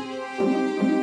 Música